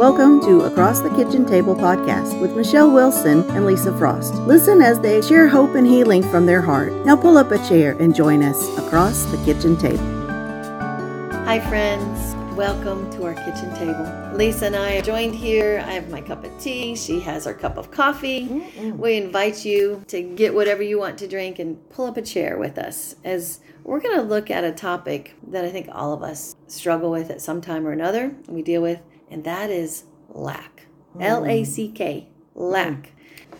Welcome to Across the Kitchen Table podcast with Michelle Wilson and Lisa Frost. Listen as they share hope and healing from their heart. Now pull up a chair and join us across the kitchen table. Hi, friends. Welcome to our kitchen table. Lisa and I are joined here. I have my cup of tea. She has her cup of coffee. Mm-mm. We invite you to get whatever you want to drink and pull up a chair with us as we're going to look at a topic that I think all of us struggle with at some time or another. We deal with and that is lack. Mm. L A C K, lack. Mm.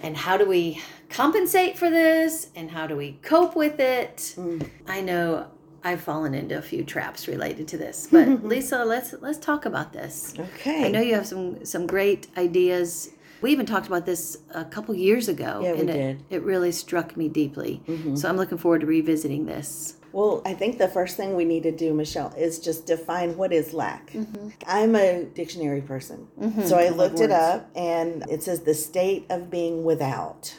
And how do we compensate for this and how do we cope with it? Mm. I know I've fallen into a few traps related to this. But Lisa, let's let's talk about this. Okay. I know you have some some great ideas. We even talked about this a couple years ago. Yeah, we and did. It, it really struck me deeply. Mm-hmm. So I'm looking forward to revisiting this. Well, I think the first thing we need to do, Michelle, is just define what is lack. Mm-hmm. I'm a dictionary person. Mm-hmm. So I, I looked it up and it says the state of being without.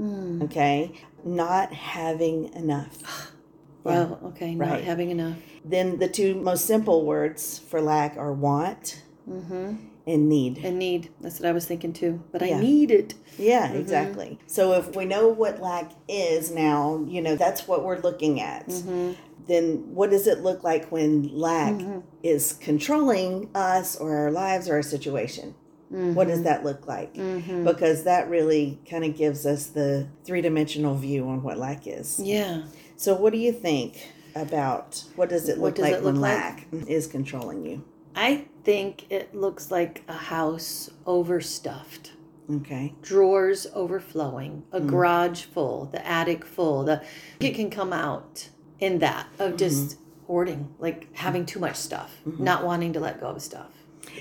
Mm. Okay. Not having enough. Well, okay. Not right. having enough. Then the two most simple words for lack are want. Mm-hmm and need. And need. That's what I was thinking too. But yeah. I need it. Yeah, mm-hmm. exactly. So if we know what lack is now, you know, that's what we're looking at. Mm-hmm. Then what does it look like when lack mm-hmm. is controlling us or our lives or our situation? What does mm-hmm. that look like? Mm-hmm. Because that really kind of gives us the three dimensional view on what lack is. Yeah. So what do you think about what does it look does like it look when like? lack is controlling you? I think it looks like a house overstuffed. Okay. Drawers overflowing, a mm garage full, the attic full. The it can come out in that of mm-hmm. just mm-hmm. hoarding, like having too much stuff, mm-hmm. not wanting to let go of stuff.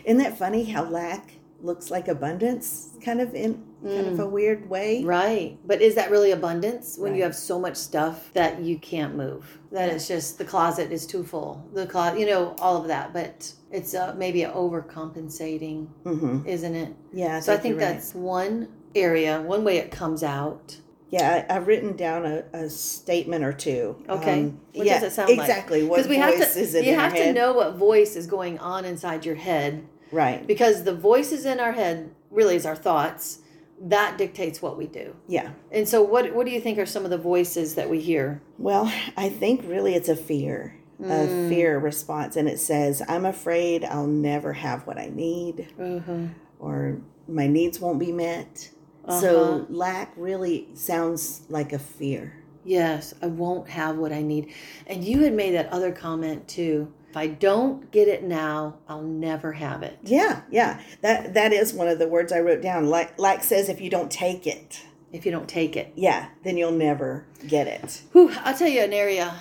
Isn't that funny how lack looks like abundance kind of in kind of a mm. weird way. Right. But is that really abundance when right. you have so much stuff that you can't move? That yeah. it's just the closet is too full. The closet, you know, all of that. But it's uh, maybe overcompensating, mm-hmm. isn't it? Yeah. I so I think that's right. one area, one way it comes out. Yeah, I, have written down a, a, statement or two. Okay. Um, what yeah, does it sound exactly. like? Exactly. What we have to, You have to know what voice is going on inside your head. Right. Because the voices in our head really is our thoughts that dictates what we do. Yeah. And so what what do you think are some of the voices that we hear? Well, I think really it's a fear. Mm. A fear response and it says, I'm afraid I'll never have what I need mm-hmm. or my needs won't be met. Uh-huh. So lack really sounds like a fear. Yes, I won't have what I need. And you had made that other comment too if I don't get it now, I'll never have it. Yeah, yeah. That that is one of the words I wrote down. Like like says if you don't take it. If you don't take it. Yeah, then you'll never get it. Whew, I'll tell you an area.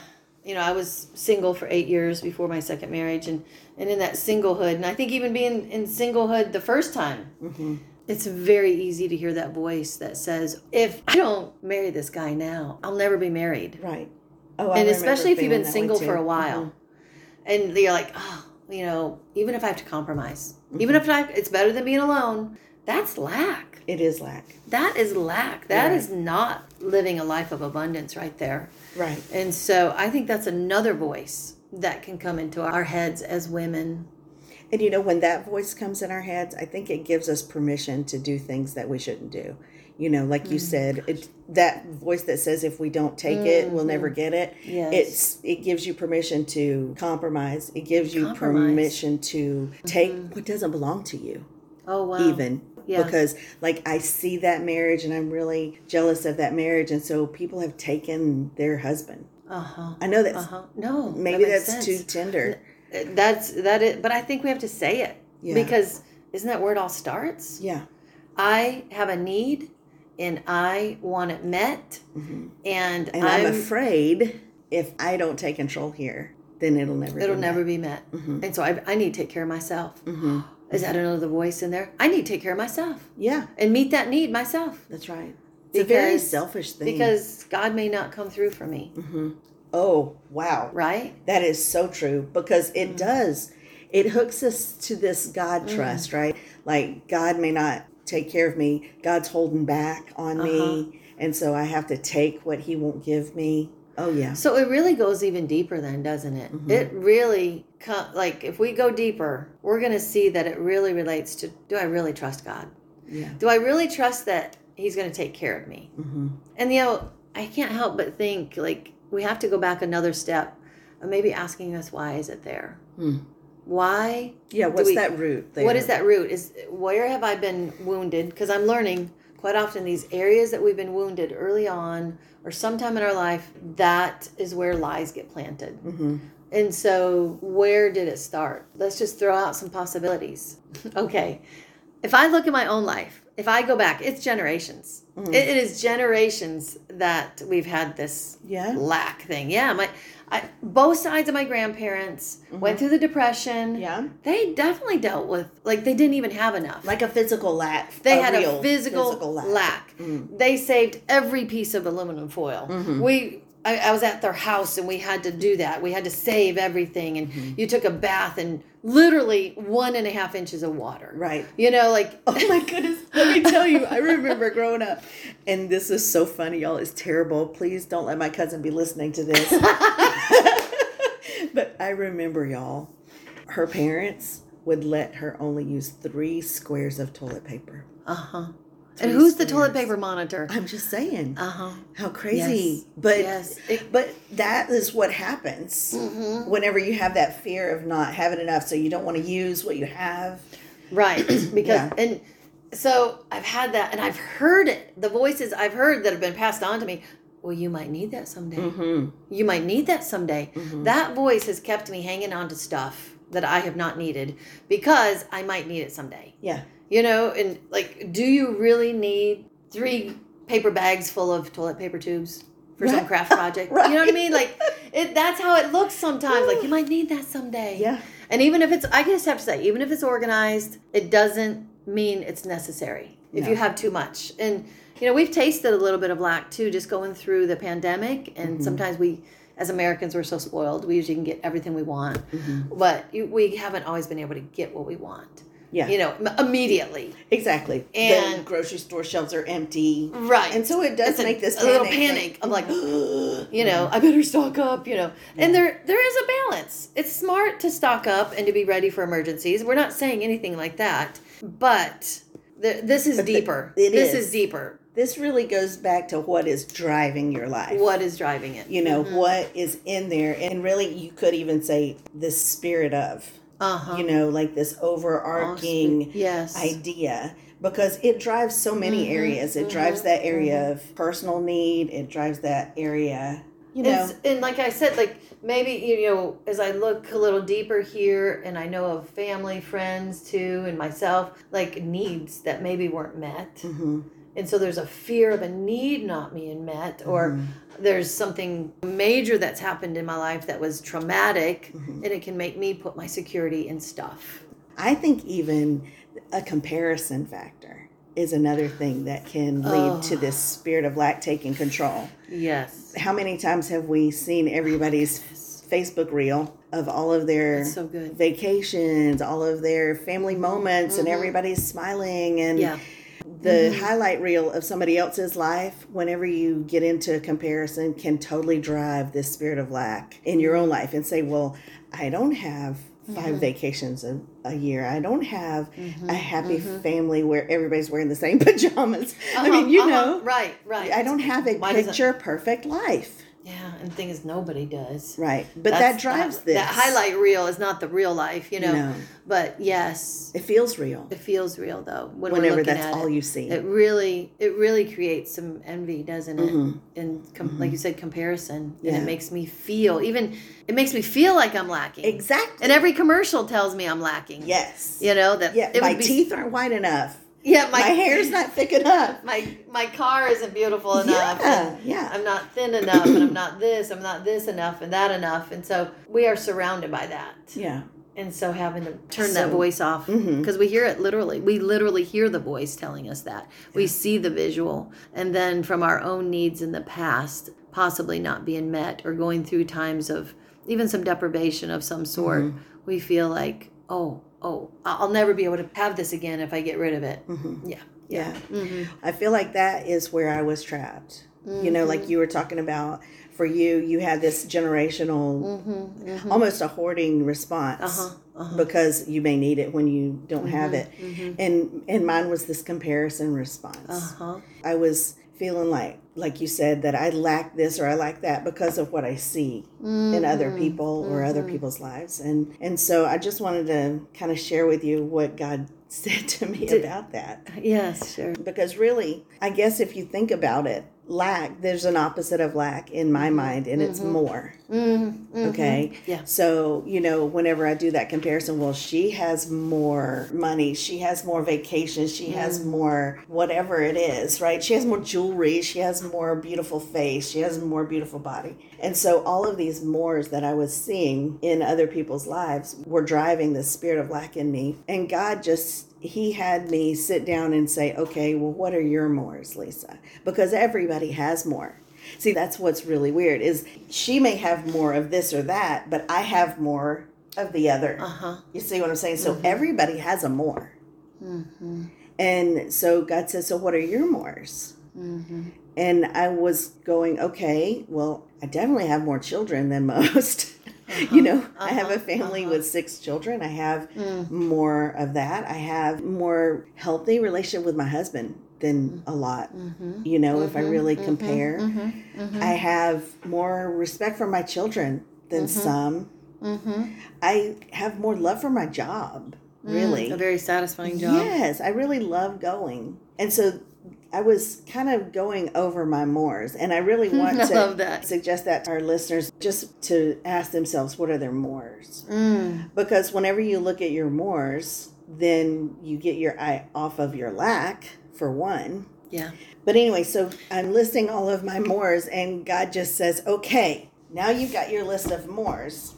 You know, I was single for eight years before my second marriage, and and in that singlehood, and I think even being in singlehood the first time, mm-hmm. it's very easy to hear that voice that says, "If I don't marry this guy now, I'll never be married." Right. Oh, and especially if you've been single for a while. Mm-hmm and you're like, oh, you know, even if I have to compromise, mm-hmm. even if I, it's better than being alone. That's lack. It is lack. That is lack. That right. is not living a life of abundance right there. Right. And so I think that's another voice that can come into our heads as women. And you know, when that voice comes in our heads, I think it gives us permission to do things that we shouldn't do you know like you mm. said it, that voice that says if we don't take mm-hmm. it we'll never mm-hmm. get it yes. it's it gives you permission to compromise it gives you compromise. permission to take mm-hmm. what doesn't belong to you oh wow even yeah. because like i see that marriage and i'm really jealous of that marriage and so people have taken their husband uh-huh i know that's uh-huh. no maybe that that's sense. too tender that's that it but i think we have to say it yeah. because isn't that where it all starts yeah i have a need and I want it met. Mm-hmm. And, and I'm, I'm, afraid if I don't take control here, then it'll never it'll be never met. be met. Mm-hmm. And so I, I need to take care of myself. Mm-hmm. Is that another voice in there? I need to take care of myself. Yeah. And meet that need myself. That's right. It's because, a very selfish thing. Because God may not come through for me. Mm-hmm. Oh, wow. Right? That is so true because it mm-hmm. does. It hooks us to this God mm-hmm. trust, right? Like God may not take care of me. God's holding back on uh-huh. me. And so I have to take what he won't give me. Oh yeah. So it really goes even deeper then, doesn't it? Mm-hmm. It really like if we go deeper, we're going to see that it really relates to do I really trust God? Yeah. Do I really trust that he's going to take care of me? Mm-hmm. And you know, I can't help but think like we have to go back another step of maybe asking us why is it there? Hmm. Why? Yeah. What's we- that root? There? What is that root? Is where have I been wounded? Because I'm learning quite often these areas that we've been wounded early on or sometime in our life, that is where lies get planted. Mm-hmm. And so, where did it start? Let's just throw out some possibilities. okay. If I look at my own life, if I go back, it's generations. Mm-hmm. It- it is generations that we've had this Yeah. lack thing. Yeah, my I, both sides of my grandparents went through the depression. Mm-hmm. Yeah. They definitely dealt with like they didn't even have enough. Like a physical lack. They a had a physical, lack. They saved every piece of aluminum foil. We, I, I was at their house and we had to do that. We had to save everything, and you took a bath in literally one and a half inches of water. Right. You know, like Oh my goodness. Let me tell you, I remember growing up, and this is so funny, y'all. It's terrible. Please don't let my cousin be listening to this. but I remember, y'all, her parents would let her only use three squares of toilet paper. uh huh. And who's the toilet paper monitor? I'm just saying. Uh huh. How crazy. Yes. But Yes. It- but that is what happens Mm-hmm. whenever you have that fear of not having enough, so you don't want to use what you have. Right. Because Yeah. and so I've had that and I've heard it. The voices I've heard that have been passed on to me. Well, you might need that someday. Mm-hmm. You might need that someday. That voice has kept me hanging on to stuff that I have not needed because I might need it someday. Yeah. You know, and like, do you really need three paper bags full of toilet paper tubes for some craft project? You know what I mean? Like, it, that's how it looks sometimes. Like, you might need that someday. Yeah. And even if it's, I just have to say, even if it's organized, it doesn't mean it's necessary if No. you have too much. And, you know, we've tasted a little bit of lack too, just going through the pandemic. And Mm-hmm. sometimes we, as Americans, we're so spoiled. We usually can get everything we want. Mm-hmm. But we haven't always been able to get what we want, Yeah. you know, immediately. Exactly. And- the grocery store shelves are empty. Right. And so it does It's a- make this a little panic, panic. I'm like, you know, mm. I better stock up, you know. And there there is a balance. It's smart to stock up and to be ready for emergencies. We're not saying anything like that, but th- this is But the- deeper. it this is. is deeper. this really goes back to what is driving your life. What is driving it? you know, mm-hmm. what is in there. And really, you could even say the spirit of, Uh huh. you know, like this overarching yes. idea because it drives so many Mm-hmm, areas. It drives that area of personal need, it drives that area, you know. And, and like I said, like maybe you know, as I look a little deeper here, and I know of family, friends too, and myself, like needs that maybe weren't met, Mhm. And so there's a fear of a need not being met, or Mm-hmm. there's something major that's happened in my life that was traumatic, Mm-hmm. and it can make me put my security in stuff. I think even a comparison factor is another thing that can lead to this spirit of lack taking control. Yes, How many times have we seen everybody's Facebook reel of all of their so good. vacations, all of their family moments, and everybody's smiling and yeah, the mm-hmm. highlight reel of somebody else's life whenever you get into comparison can totally drive this spirit of lack in your own life and say well i don't have 5 mm-hmm. vacations a, a year. I don't have mm-hmm. a happy family where everybody's wearing the same pajamas. I mean uh-huh, you Uh-huh, know? Right, right. i don't have a Why picture perfect life Yeah, and the thing is, nobody does. right but That's that drives this That highlight reel is not the real life, you know. No. But yes, it feels real it feels real though. When whenever that's at all it. you see It really, it really creates some envy, doesn't it? Mhm. And com- like you said, comparison, and it makes me feel even. It makes me feel like I'm lacking. exactly And every commercial tells me I'm lacking. yes You know that. yeah it my would be, teeth aren't white enough Yeah, my, my, hair's not thick enough My my car isn't beautiful enough. yeah yeah I'm not thin enough, and I'm not this, I'm not this enough, and that enough, and so we are surrounded by that. yeah and so having to turn So- that voice off because we hear it literally we literally hear the voice telling us that we see the visual and then from our own needs in the past possibly not being met or going through times of even some deprivation of some sort Mm-hmm. we feel like oh oh i'll never be able to have this again if i get rid of it Mhm. yeah Yeah. hmm I feel like that is where I was trapped You know, like you were talking about for you, you had this generational, almost a hoarding response Uh-huh, uh-huh. because you may need it when you don't have it. And and mine was this comparison response. Uh-huh. I was feeling like like you said that I lack this or I lack that because of what I see in other mm-hmm. people or other mm-hmm. people's lives. And and so I just wanted to kind of share with you what God said to me about that. Yes, sure. Because really, I guess if you think about it, lack, there's an opposite of lack in my mind and it's mm-hmm. more. Mm-hmm. mm-hmm. Okay. Yeah. So, you know, whenever I do that comparison, well, she has more money, she has more vacations, she has mm-hmm. more whatever it is, right? She has more jewelry, she has more beautiful face, she has more beautiful body. And so all of these mores that I was seeing in other people's lives were driving the spirit of lack in me. And God just he had me sit down and say, okay, well, what are your mores, Lisa? Because everybody has more. See, that's what's really weird is she may have more of this or that, but I have more of the other. Uh-huh. You see what I'm saying? So mm-hmm. everybody has a more. Mm-hmm. And so God says, so what are your mores? Mm-hmm. And I was going, okay, well, I definitely have more children than most. You uh-huh. know, I have a uh-huh. family uh-huh. with six children. I have hmm. more of that. I have more healthy relationship with my husband than a lot. Mm-hmm. You know, if I mm-hmm. really mm-hmm. compare, I have more respect for my children than some. I have more love for my job. Mm, really, A very satisfying job. Yes, I really love going. And so I was kind of going over my mores, and I really want I to that. suggest that to our listeners just to ask themselves what are their mores? Mm. Because whenever you look at your mores, then you get your eye off of your lack, for one. Yeah. But anyway, so I'm listing all of my mores, and God just says, okay, now you've got your list of mores.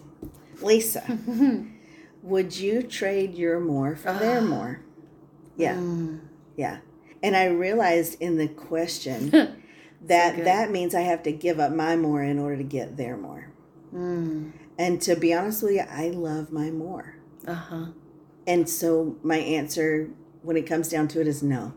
Lisa, would you trade your more for their more? Yeah. Yeah. And I realized in the question that that means I have to give up my more in order to get their more. Mm. And to be honest with you, I love my more. Uh-huh. And so my answer when it comes down to it is no.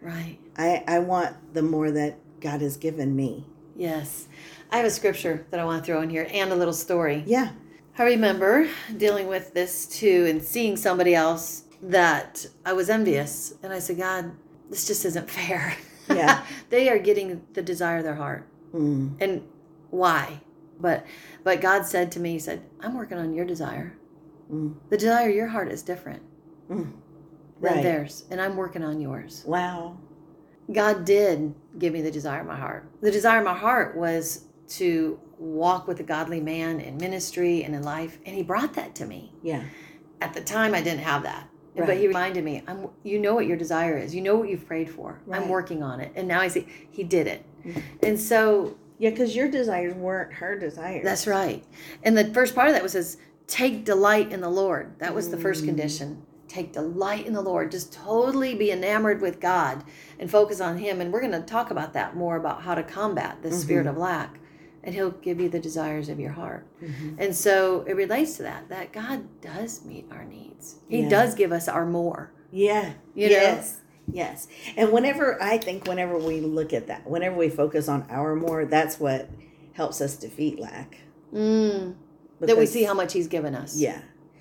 Right. I, I want the more that God has given me. Yes. I have a scripture that I want to throw in here and a little story. Yeah. I remember dealing with this too and seeing somebody else that I was envious. And I said, God, this just isn't fair. Yeah. they are getting the desire of their heart. Mm. And why? But but God said to me, He said, I'm working on your desire. Mm. The desire of your heart is different Mm. than Right. theirs. And I'm working on yours. Wow. God did give me the desire of my heart. The desire of my heart was to walk with a godly man in ministry and in life, and He brought that to me. Yeah. At the time, I didn't have that, but He reminded me, "I'm. You know what your desire is. You know what you've prayed for. Right. I'm working on it." And now I see He did it, Mm. and so Yeah, because your desires weren't her desires. that's right. And the first part of that was says, "Take delight in the Lord." That was the first condition. Take delight in the Lord. Just totally be enamored with God and focus on Him. And we're going to talk about that more about how to combat this spirit of lack. And He'll give you the desires of your heart. Mm-hmm. And so it relates to that, that God does meet our needs. He Yeah. does give us our more. Yeah. You know? yes. Yes. And whenever I think whenever we look at that, whenever we focus on our more, that's what helps us defeat lack. Mm. That we see how much He's given us. Yeah.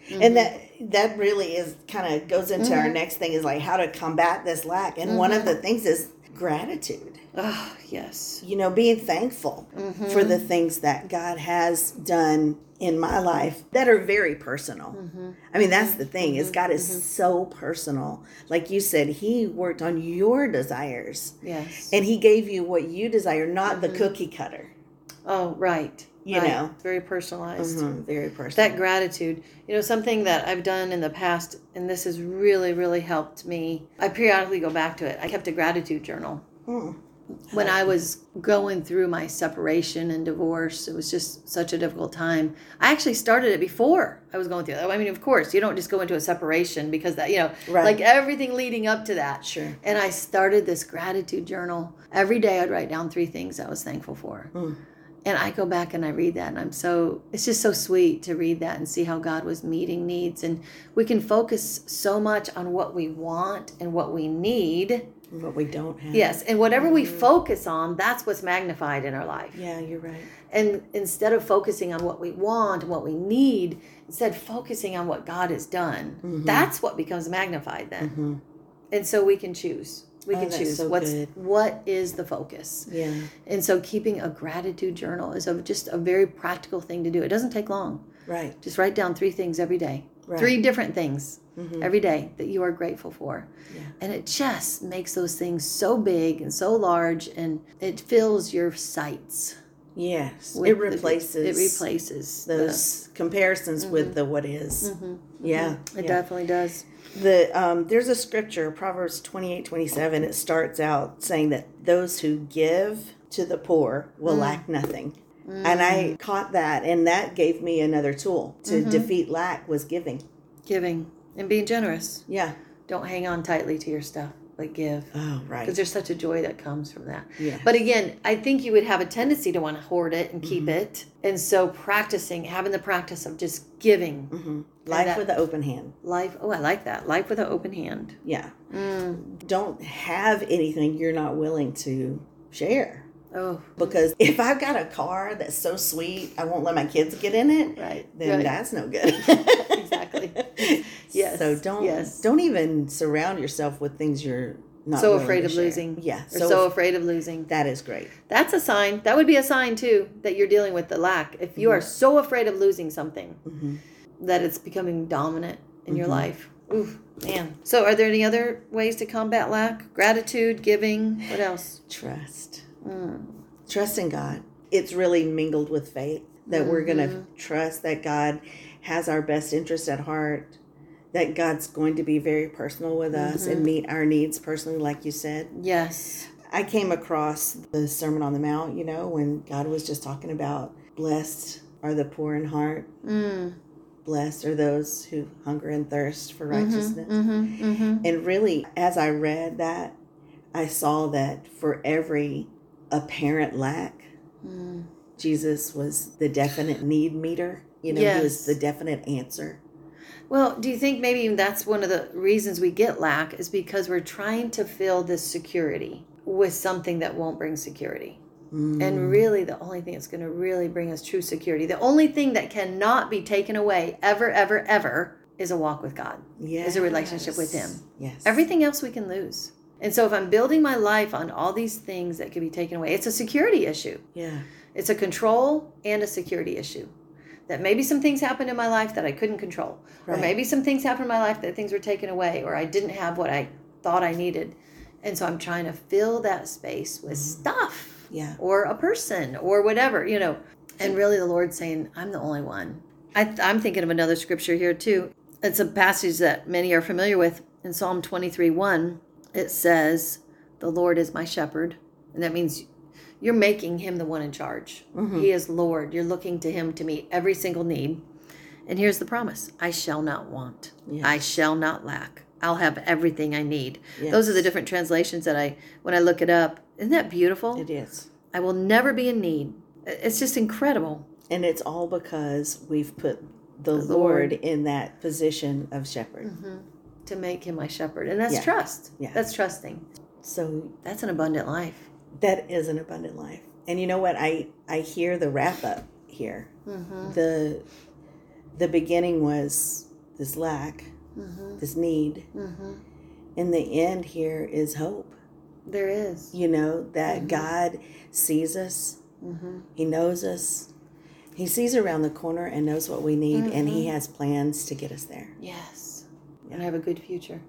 And mm-hmm. that that really is kind of goes into our mm-hmm. next thing is like how to combat this lack. And one of the things is gratitude. Oh, yes. You know, being thankful mm-hmm. for the things that God has done in my life that are very personal. Mm-hmm. I mean, that's the thing is mm-hmm. God is so personal. Like you said, he worked on your desires Yes. and he gave you what you desire, not the cookie cutter. Oh, right. You right. know. very personalized. Mhm, Very personal. That gratitude, you know, something that I've done in the past, and this has really, really helped me. I periodically go back to it. I kept a gratitude journal. Mm. When I was going through my separation and divorce, it was just such a difficult time. I actually started it before I was going through it. I mean, of course, you don't just go into a separation because that, you know, Right. like everything leading up to that. Sure. And I started this gratitude journal. Every day I'd write down three things I was thankful for. And I go back and I read that, and I'm so, it's just so sweet to read that and see how God was meeting needs. And we can focus so much on what we want and what we need What we don't have. Yes, and whatever we focus on, that's what's magnified in our life. Yeah, you're right. And instead of focusing on what we want and what we need, instead focusing on what God has done, Mm-hmm. that's what becomes magnified then. And so we can choose. We Oh, can choose so what's good. what is the focus. Yeah. And so keeping a gratitude journal is a, just a very practical thing to do. It doesn't take long. Right. Just write down three things every day. Right. Mm-hmm. Three different things every day that you are grateful for. Yeah. And it just makes those things so big and so large and it fills your sights. Yes. It the- replaces it replaces the- those comparisons with the what is. Yeah. it yeah. definitely does. The um, there's a scripture, Proverbs 28, 27. It starts out saying that those who give to the poor will Mm. lack nothing. And I caught that, and that gave me another tool to Mm-hmm. defeat lack was giving. Giving and being generous. Yeah. Don't hang on tightly to your stuff, but give. Oh, right. Because there's such a joy that comes from that. Yeah. But again, I think you would have a tendency to want to hoard it and keep Mm-hmm. it. And so practicing, having the practice of just giving hmm Life that- with an open hand. life. Oh, I like that. Life with an open hand. Yeah. Mm. Don't have anything you're not willing to share. Oh, Because if I've got a car that's so sweet, I won't let my kids get in it. right. Then right. that's no good. Exactly. Yes, So don't yes. don't even surround yourself with things you're not so afraid of share. losing. Yeah. So, so afraid of losing. that is great. That's a sign. That would be a sign too that you're dealing with the lack. If you are Mm-hmm. so afraid of losing something that it's becoming dominant in your Mm-hmm. life. Ooh, man. So are there any other ways to combat lack? Gratitude, giving, what else? Trust. Mm. Trust in God. It's really mingled with faith that we're going to Mm-hmm. trust that God has our best interest at heart, that God's going to be very personal with us Mm-hmm. and meet our needs personally, like you said. Yes. I came across the Sermon on the Mount, you know, when God was just talking about blessed are the poor in heart, Mm. blessed are those who hunger and thirst for righteousness. Mm-hmm. Mm-hmm. And really, as I read that, I saw that for every apparent lack, Mm. Jesus was the definite need meter. You know, he was the definite answer. Well, do you think maybe that's one of the reasons we get lack is because we're trying to fill this security with something that won't bring security? Mm. And really, the only thing that's going to really bring us true security, the only thing that cannot be taken away ever, ever, ever is a walk with God, yes. is a relationship with Him. Yes. Everything else we can lose. And so, if I'm building my life on all these things that could be taken away, it's a security issue. Yeah. It's a control and a security issue. That maybe some things happened in my life that I couldn't control. Or maybe some things happened in my life that things were taken away, or I didn't have what I thought I needed. And so I'm trying to fill that space with mm-hmm. stuff Yeah. or a person or whatever, you know. And really, the Lord's saying, I'm the only one. I, I'm thinking of another scripture here, too. It's a passage that many are familiar with in Psalm 23 1. It says, The Lord is my shepherd. And that means you're making him the one in charge. Mm-hmm. He is Lord. You're looking to him to meet every single need. And here's the promise I shall not want, I shall not lack. I'll have everything I need. Those are the different translations that I, when I look it up, isn't that beautiful? It is. I will never be in need. It's just incredible. And it's all because we've put the, Lord. Lord in that position of shepherd. Mm-hmm. to make him my shepherd. And that's Yeah. trust. Yeah. That's trusting. So That's an abundant life. That is an abundant life. And you know what? I I hear the wrap up here. Mm-hmm. The the beginning was this lack, Mm-hmm. this need. Mm-hmm. And the end here is hope. There is. You know that God sees us. Mm-hmm. He knows us. He sees around the corner and knows what we need, and He has plans to get us there. Yes. And have a good future.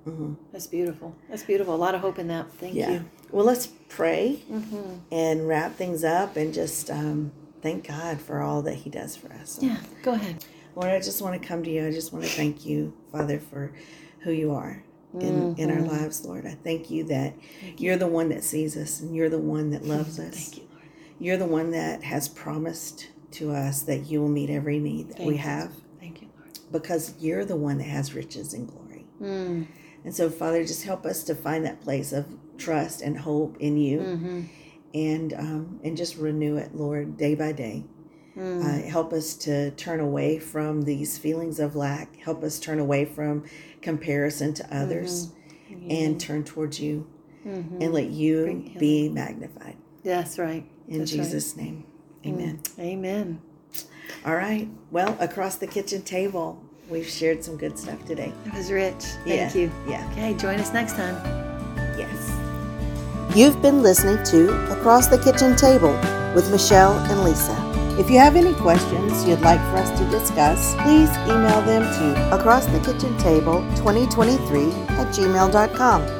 That's beautiful. That's beautiful. A lot of hope in that. Thank Yeah. you. Well, let's pray Mm-hmm. and wrap things up and just um, thank God for all that He does for us. Yeah. Go ahead. Lord, I just want to come to you. I just want to thank you, Father, for who you are in, in our lives, Lord. I thank you that you're the one that sees us and you're the one that loves us. Thank you, Lord. You're the one that has promised to us that you will meet every need that Thank we you. have Thank you, Lord. because you're the one that has riches and glory. Mm. And so, Father, just help us to find that place of trust and hope in you Mm-hmm. and um, and just renew it, Lord, day by day. Mm. Uh, help us to turn away from these feelings of lack. Help us turn away from comparison to others Mm-hmm. and turn towards you. and let you be magnified. That's right. In That's right. Jesus' name. Amen. Amen. All right. Well, across the kitchen table, we've shared some good stuff today. It was rich. Thank Yeah, you. yeah. Okay, join us next time. Yes. You've been listening to Across the Kitchen Table with Michelle and Lisa. If you have any questions you'd like for us to discuss, please email them to Across the Kitchen Table 2023 at gmail.com.